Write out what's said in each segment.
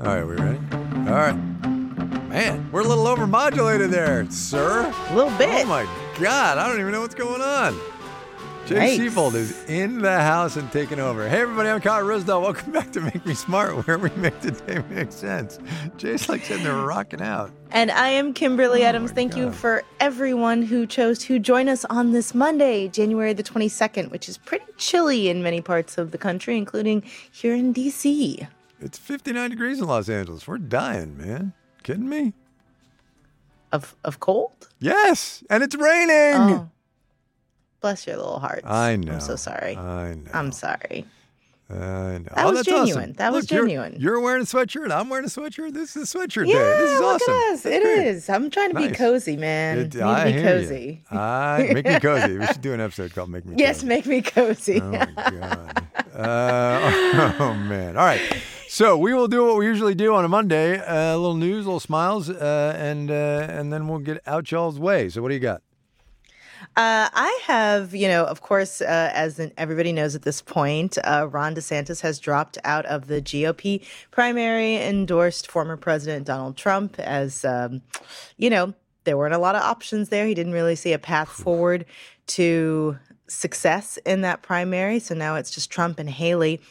All right, we ready? All right. Man, we're a little overmodulated there, sir. A little bit. Oh my God, I don't even know what's going on. Jay Yikes. Siebold is in the house and taking over. Hey, everybody, I'm Kai Ryssdal. Welcome back to Make Me Smart, where we make today make sense. Jay's like sitting there rocking out. And I am Kimberly Oh Adams. Thank you for everyone who chose to join us on this Monday, January the 22nd, which is pretty chilly in many parts of the country, including here in DC. It's 59 degrees in Los Angeles. We're dying, man. Kidding me? Of of cold? Yes, and it's raining. Oh. Bless your little hearts. I know. I'm so sorry. I know. I'm sorry. I know. That oh, was that's genuine. Awesome. That was Look, you're- genuine. You're, wearing a sweatshirt. I'm wearing a sweatshirt. This is a sweatshirt Yeah, day. This is look awesome. at us. It is. I'm trying to be cozy, man. It- Need I to be cozy. You. I, make me cozy. We should do an episode called "Make Me Yes, Cozy." make me cozy. Oh my god. Uh, oh man. All right. So we will do what we usually do on a Monday: uh, a little news, a little smiles, uh, and uh, and then we'll get out y'all's way. So what do you got? Uh, I have, you know, of course, uh, as everybody knows at this point, uh, Ron DeSantis has dropped out of the GOP primary, endorsed former President Donald Trump as, um, you know, there weren't a lot of options there. He didn't really see a path forward to success in that primary. So now it's just Trump and Haley.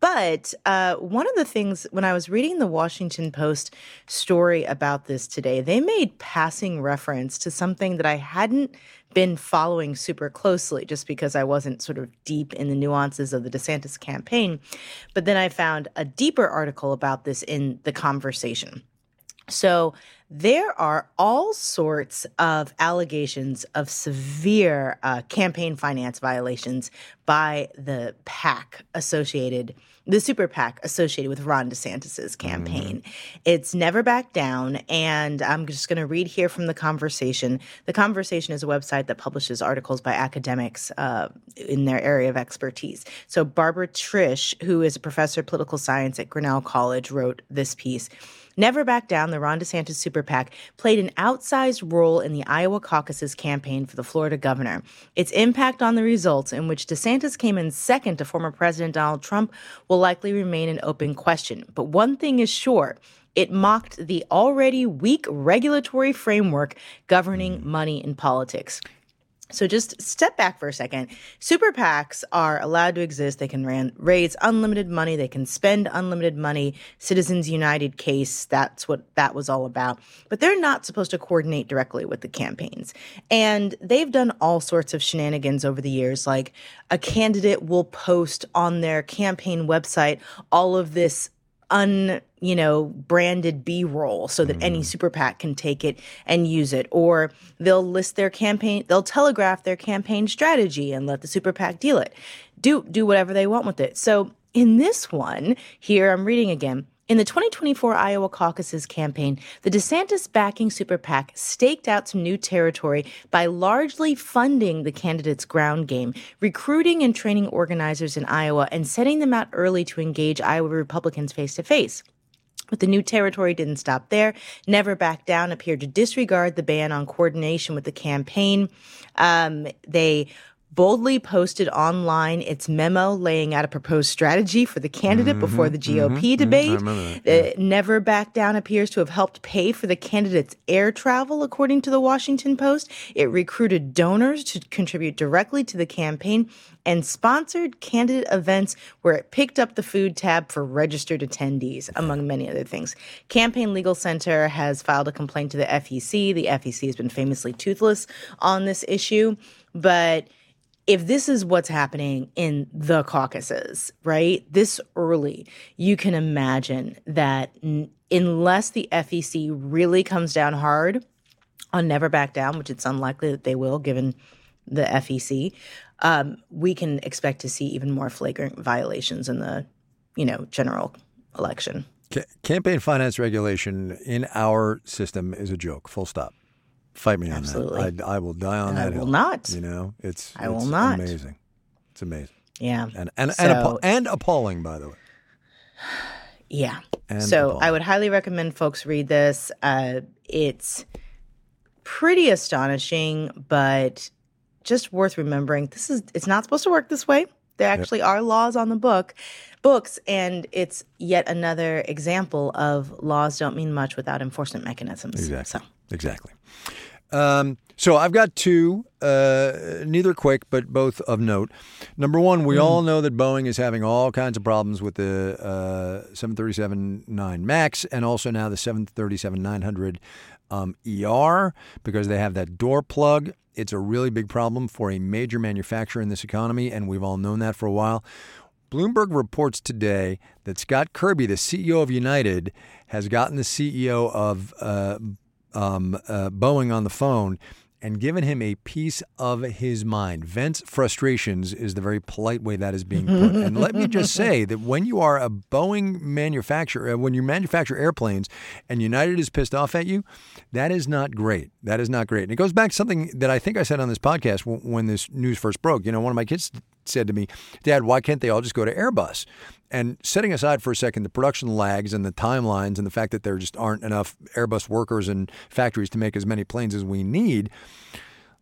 But uh, one of the things, when I was reading the Washington Post story about this today, they made passing reference to something that I hadn't been following super closely just because I wasn't sort of deep in the nuances of the DeSantis campaign. But then I found a deeper article about this in the conversation. So there are all sorts of allegations of severe uh, campaign finance violations by the PAC associated, the super PAC associated with Ron DeSantis's campaign. It's never back down, and I'm just going to read here from the conversation. The conversation is a website that publishes articles by academics uh, in their area of expertise. So Barbara Trish, who is a professor of political science at Grinnell College, wrote this piece. Never Back Down, the Ron DeSantis super PAC, played an outsized role in the Iowa caucus's campaign for the Florida governor. Its impact on the results, in which DeSantis came in second to former President Donald Trump, will likely remain an open question. But one thing is sure. It mocked the already weak regulatory framework governing hmm. money in politics. So just step back for a second. Super PACs are allowed to exist. They can ran, raise unlimited money. They can spend unlimited money. Citizens United case, that's what that was all about. But they're not supposed to coordinate directly with the campaigns. And they've done all sorts of shenanigans over the years. Like a candidate will post on their campaign website all of this un you know branded b-roll so that any mm. super pac can take it and use it. Or they'll list their campaign they'll telegraph their campaign strategy and let the super pac deal it. Do do whatever they want with it. So in this one here i'm reading again in the 2024 Iowa caucuses campaign, the DeSantis backing super PAC staked out some new territory by largely funding the candidate's ground game, recruiting and training organizers in Iowa, and setting them out early to engage Iowa Republicans face to face. But the new territory didn't stop there. Never Back Down appeared to disregard the ban on coordination with the campaign. Um, they boldly posted online its memo laying out a proposed strategy for the candidate before the GOP debate. Uh, Never Back Down appears to have helped pay for the candidate's air travel, according to the Washington Post. It recruited donors to contribute directly to the campaign and sponsored candidate events where it picked up the food tab for registered attendees, among many other things. Campaign Legal Center has filed a complaint to the FEC. The FEC has been famously toothless on this issue, but if this is what's happening in the caucuses, right, this early, you can imagine that n- unless the FEC really comes down hard on Never Back Down, which it's unlikely that they will given the FEC, um, we can expect to see even more flagrant violations in the, you know, general election. Ca- campaign finance regulation in our system is a joke. Full stop. Fight me on Absolutely. that. I, I will die on And I that will hill. not. You know, it's I will not. amazing. It's amazing Yeah. and and and, So- appa- and appalling, by the way. Yeah. And so appalling. I would highly recommend folks read this. Uh, it's pretty astonishing, but just worth remembering. This is it's not supposed to work this way. There actually are laws on the book, books, and it's yet another example of laws don't mean much without enforcement mechanisms. Exactly. So. Exactly. Um, so I've got two, uh, neither quick, but both of note. Number one, we all know that Boeing is having all kinds of problems with the uh, 737-9 MAX and also now the 737-900 um, ER because they have that door plug. It's a really big problem for a major manufacturer in this economy, and we've all known that for a while. Bloomberg reports today that Scott Kirby, the CEO of United, has gotten the CEO of uh, um, uh, Boeing on the phone and given him a piece of his mind. Vents frustrations is the very polite way that is being put. and let me just say that when you are a Boeing manufacturer, uh, when you manufacture airplanes and United is pissed off at you, that is not great. That is not great. And it goes back to something that I think I said on this podcast when, when this news first broke. You know, one of my kids said to me, Dad, why can't they all just go to Airbus? And setting aside for a second the production lags and the timelines and the fact that there just aren't enough Airbus workers and factories to make as many planes as we need,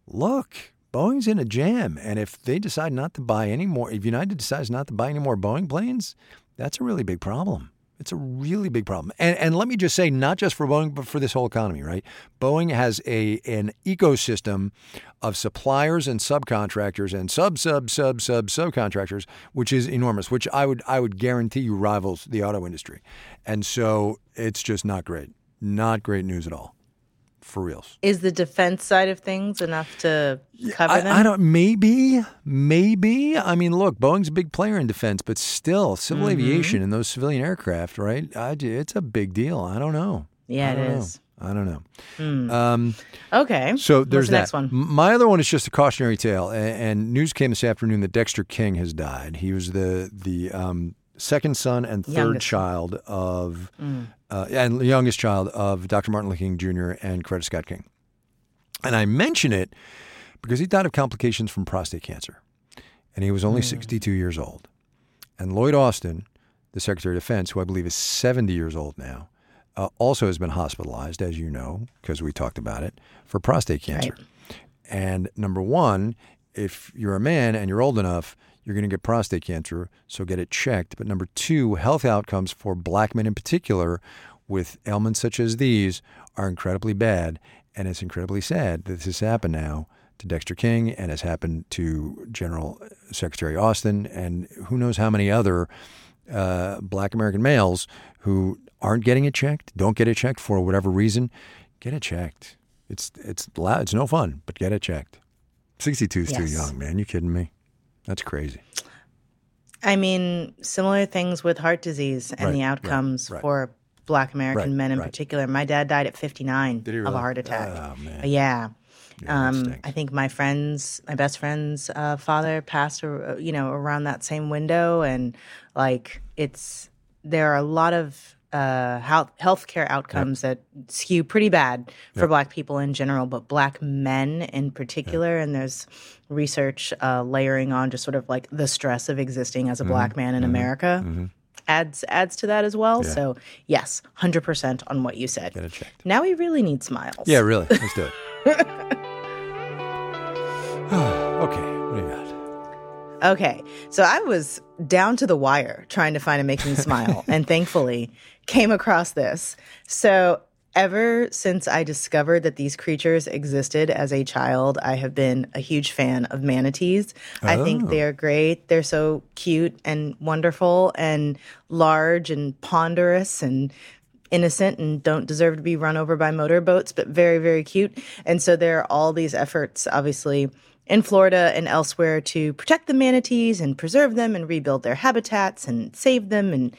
look, Boeing's in a jam. And if they decide not to buy any more, if United decides not to buy any more Boeing planes, that's a really big problem. It's a really big problem. And, and let me just say, not just for Boeing, but for this whole economy, right? Boeing has a an ecosystem of suppliers and subcontractors and sub, sub, sub, sub, subcontractors, which is enormous, which I would I would guarantee you rivals the auto industry. And so it's just not great. Not great news at all. For reals. Is the defense side of things enough to cover I, them? I don't. Maybe, maybe. I mean, look, Boeing's a big player in defense, but still, civil Mm-hmm. aviation and those civilian aircraft, right? I, it's a big deal. I don't know. yeah, I it don't know. is. I don't know. Um, Okay. so there's What's the that. next one? My other one is just a cautionary tale, and, news came this afternoon that Dexter King has died. He was the the um, second son and third Youngest. child of, uh, and the youngest child of Dr. Martin Luther King Jr. and Coretta Scott King. And I mention it because he died of complications from prostate cancer, and he was only 62 years old. And Lloyd Austin, the Secretary of Defense, who I believe is 70 years old now, uh, also has been hospitalized, as you know, because we talked about it, for prostate cancer. And number one, if you're a man and you're old enough, you're going to get prostate cancer, so get it checked. But number two, health outcomes for black men in particular with ailments such as these are incredibly bad. And it's incredibly sad that this has happened now to Dexter King and has happened to General Secretary Austin and who knows how many other uh, black American males who aren't getting it checked, don't get it checked for whatever reason. Get it checked. It's it's loud. It's no fun, but get it checked. 62 is too young, man. You kidding me? That's crazy. I mean, similar things with heart disease and Right, the outcomes right. for Black American Right, men in right. particular. My dad died at 59 Did he of a heart attack. Oh, man. Yeah. Yeah, Um. I think my friend's, my best friend's uh, father passed, uh, you know, around that same window, and like it's there are a lot of uh, health healthcare outcomes that skew pretty bad for Black people in general, but Black men in particular. And there's research uh, layering on just sort of like the stress of existing as a Mm-hmm. Black man in America. Adds adds to that as well. So yes, hundred percent on what you said. Get it checked. Now we really need smiles. Yeah, really. Let's do it. okay, what do you got? Okay, so I was down to the wire trying to find a make me smile, and thankfully came across this. So, ever since I discovered that these creatures existed as a child, I have been a huge fan of manatees. I think oh. they are great. They're so cute and wonderful and large and ponderous and innocent and don't deserve to be run over by motorboats, but very, very cute. And so there are all these efforts, obviously, in Florida and elsewhere to protect the manatees and preserve them and rebuild their habitats and save them and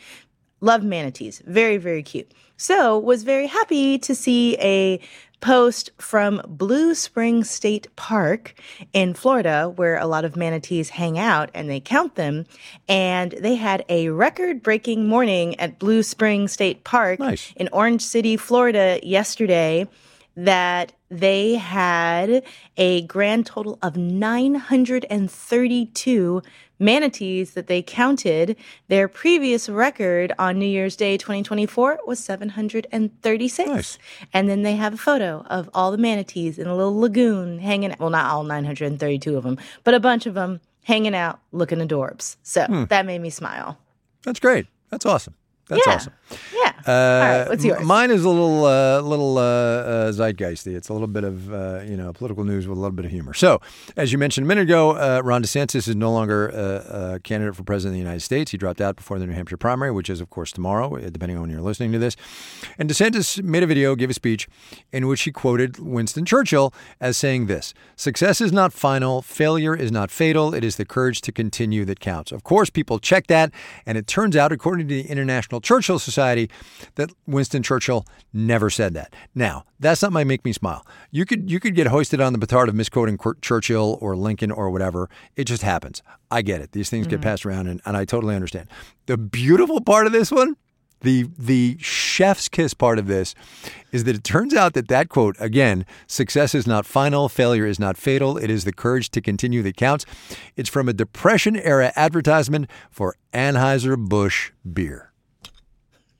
love manatees. Very, very cute. So was very happy to see a post from Blue Spring State Park in Florida where a lot of manatees hang out and they count them and they had a record breaking morning at Blue Spring State Park Nice. in Orange City, Florida yesterday that they had a grand total of 932 manatees that they counted. Their previous record on New Year's Day 2024 was 736. Nice. And then they have a photo of all the manatees in a little lagoon hanging out. well not all 932 of them, but a bunch of them hanging out, looking adorbs. So Hmm. that made me smile. That's great. That's awesome. That's yeah. awesome. Yeah. Uh, All right, what's m- yours? Mine is a little, uh, little uh, uh, zeitgeisty. It's a little bit of, uh, you know, political news with a little bit of humor. So, as you mentioned a minute ago, uh, Ron DeSantis is no longer uh, a candidate for president of the United States. He dropped out before the New Hampshire primary, which is, of course, tomorrow, uh, depending on when you're listening to this. And DeSantis made a video, gave a speech in which he quoted Winston Churchill as saying this: "Success is not final. Failure is not fatal. It is the courage to continue that counts." Of course, people check that, and it turns out, according to the International Churchill Society, that Winston Churchill never said that. Now, that's not my make me smile. You could you could get hoisted on the petard of misquoting Churchill or Lincoln or whatever. It just happens. I get it. These things get mm-hmm. passed around, and, and I totally understand. The beautiful part of this one, the the chef's kiss part of this, is that it turns out that that quote again, "Success is not final, failure is not fatal. It is the courage to continue that counts." It's from a Depression era advertisement for Anheuser Busch beer.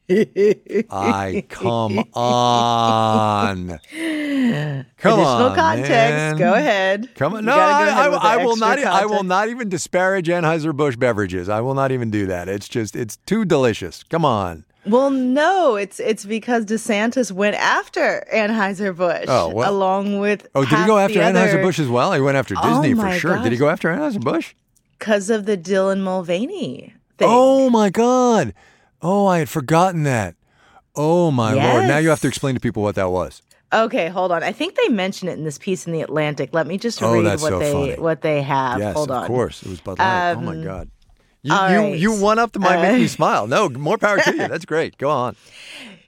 I come on. Come Additional on, context. man. Go ahead. Come on. You No, I, ahead I, I will not. e- I will not even disparage Anheuser Busch beverages. I will not even do that. It's just it's too delicious. Come on. Well, no, it's it's because DeSantis went after Anheuser Busch Oh, well. along with Oh, did he go after Anheuser Busch as well? He went after Oh Disney for my sure. Did he go after Anheuser Busch? because of the Dylan Mulvaney thing? Oh my God. Oh, I had forgotten that. Oh my lord. Now you have to explain to people what that was. Okay, hold on. I think they mention it in this piece in the Atlantic. Let me just Oh, read what so they funny. what they have. yes, hold of course. It was Bud Light. oh my Um, God. You you right. you one up to my make me Uh, smile. No, more power to you. That's great. Go on.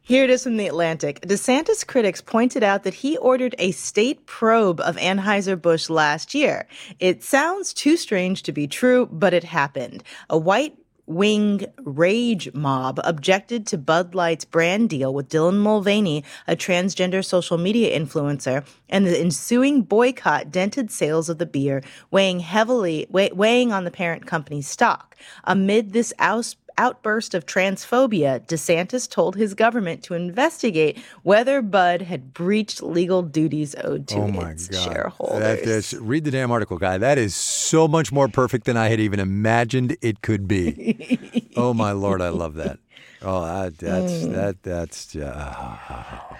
Here it is from the Atlantic. DeSantis critics pointed out that he ordered a state probe of Anheuser-Busch last year. It sounds too strange to be true, but it happened. A white wing rage mob objected to Bud Light's brand deal with Dylan Mulvaney, a transgender social media influencer, and the ensuing boycott dented sales of the beer, weighing heavily weighing on the parent company's stock. Amid this aus- outburst of transphobia, DeSantis told his government to investigate whether Bud had breached legal duties owed to Oh my its God. shareholders. That is, read the damn article, guy. That is so much more perfect than I had even imagined it could be. oh my lord, I love that. Oh, that, that's Mm. that that's uh,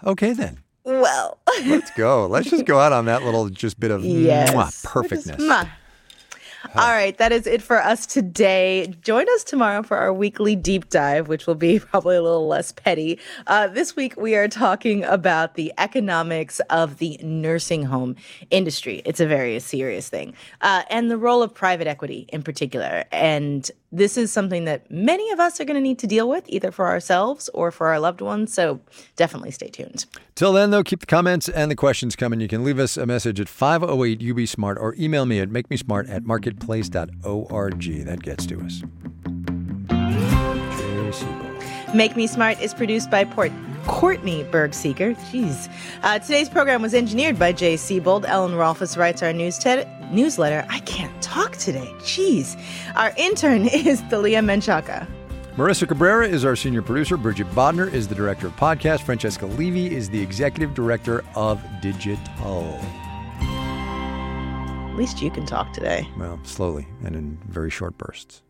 okay then. well, Let's go. Let's just go out on that little just bit of yes. mwah, perfectness. Mwah. All right, that is it for us today. Join us tomorrow for our weekly deep dive, which will be probably a little less petty. Uh, this week, we are talking about the economics of the nursing home industry. It's a very serious thing, uh, and the role of private equity in particular. And this is something that many of us are going to need to deal with, either for ourselves or for our loved ones. So definitely stay tuned. Till then, though, keep the comments and the questions coming. You can leave us a message at 508 UB Smart or email me at makemesmart at marketplace.org. That gets to us. Make Me Smart is produced by Port Courtney Bergsieker. Jeez. Uh, today's program was engineered by Jay Siebold. Ellen Rolfes writes our news te- newsletter. I can't talk today. Jeez. Our intern is Thalia Menchaca. Marissa Cabrera is our senior producer. Bridget Bodner is the director of podcast. Francesca Levy is the executive director of Digital. At least you can talk today. Well, slowly and in very short bursts.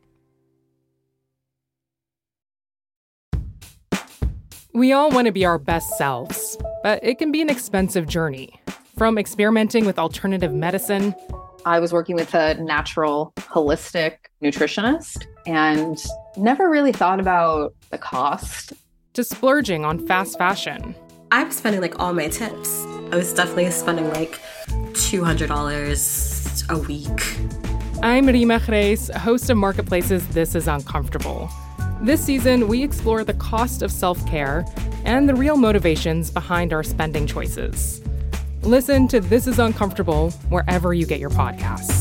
We all want to be our best selves, but it can be an expensive journey. From experimenting with alternative medicine I was working with a natural holistic nutritionist and never really thought about the cost. to splurging on fast fashion. I'm spending like all my tips. I was definitely spending like $200 a week. I'm Reema Khrais, host of Marketplace's This Is Uncomfortable. This season, we explore the cost of self care and the real motivations behind our spending choices. Listen to This Is Uncomfortable wherever you get your podcasts.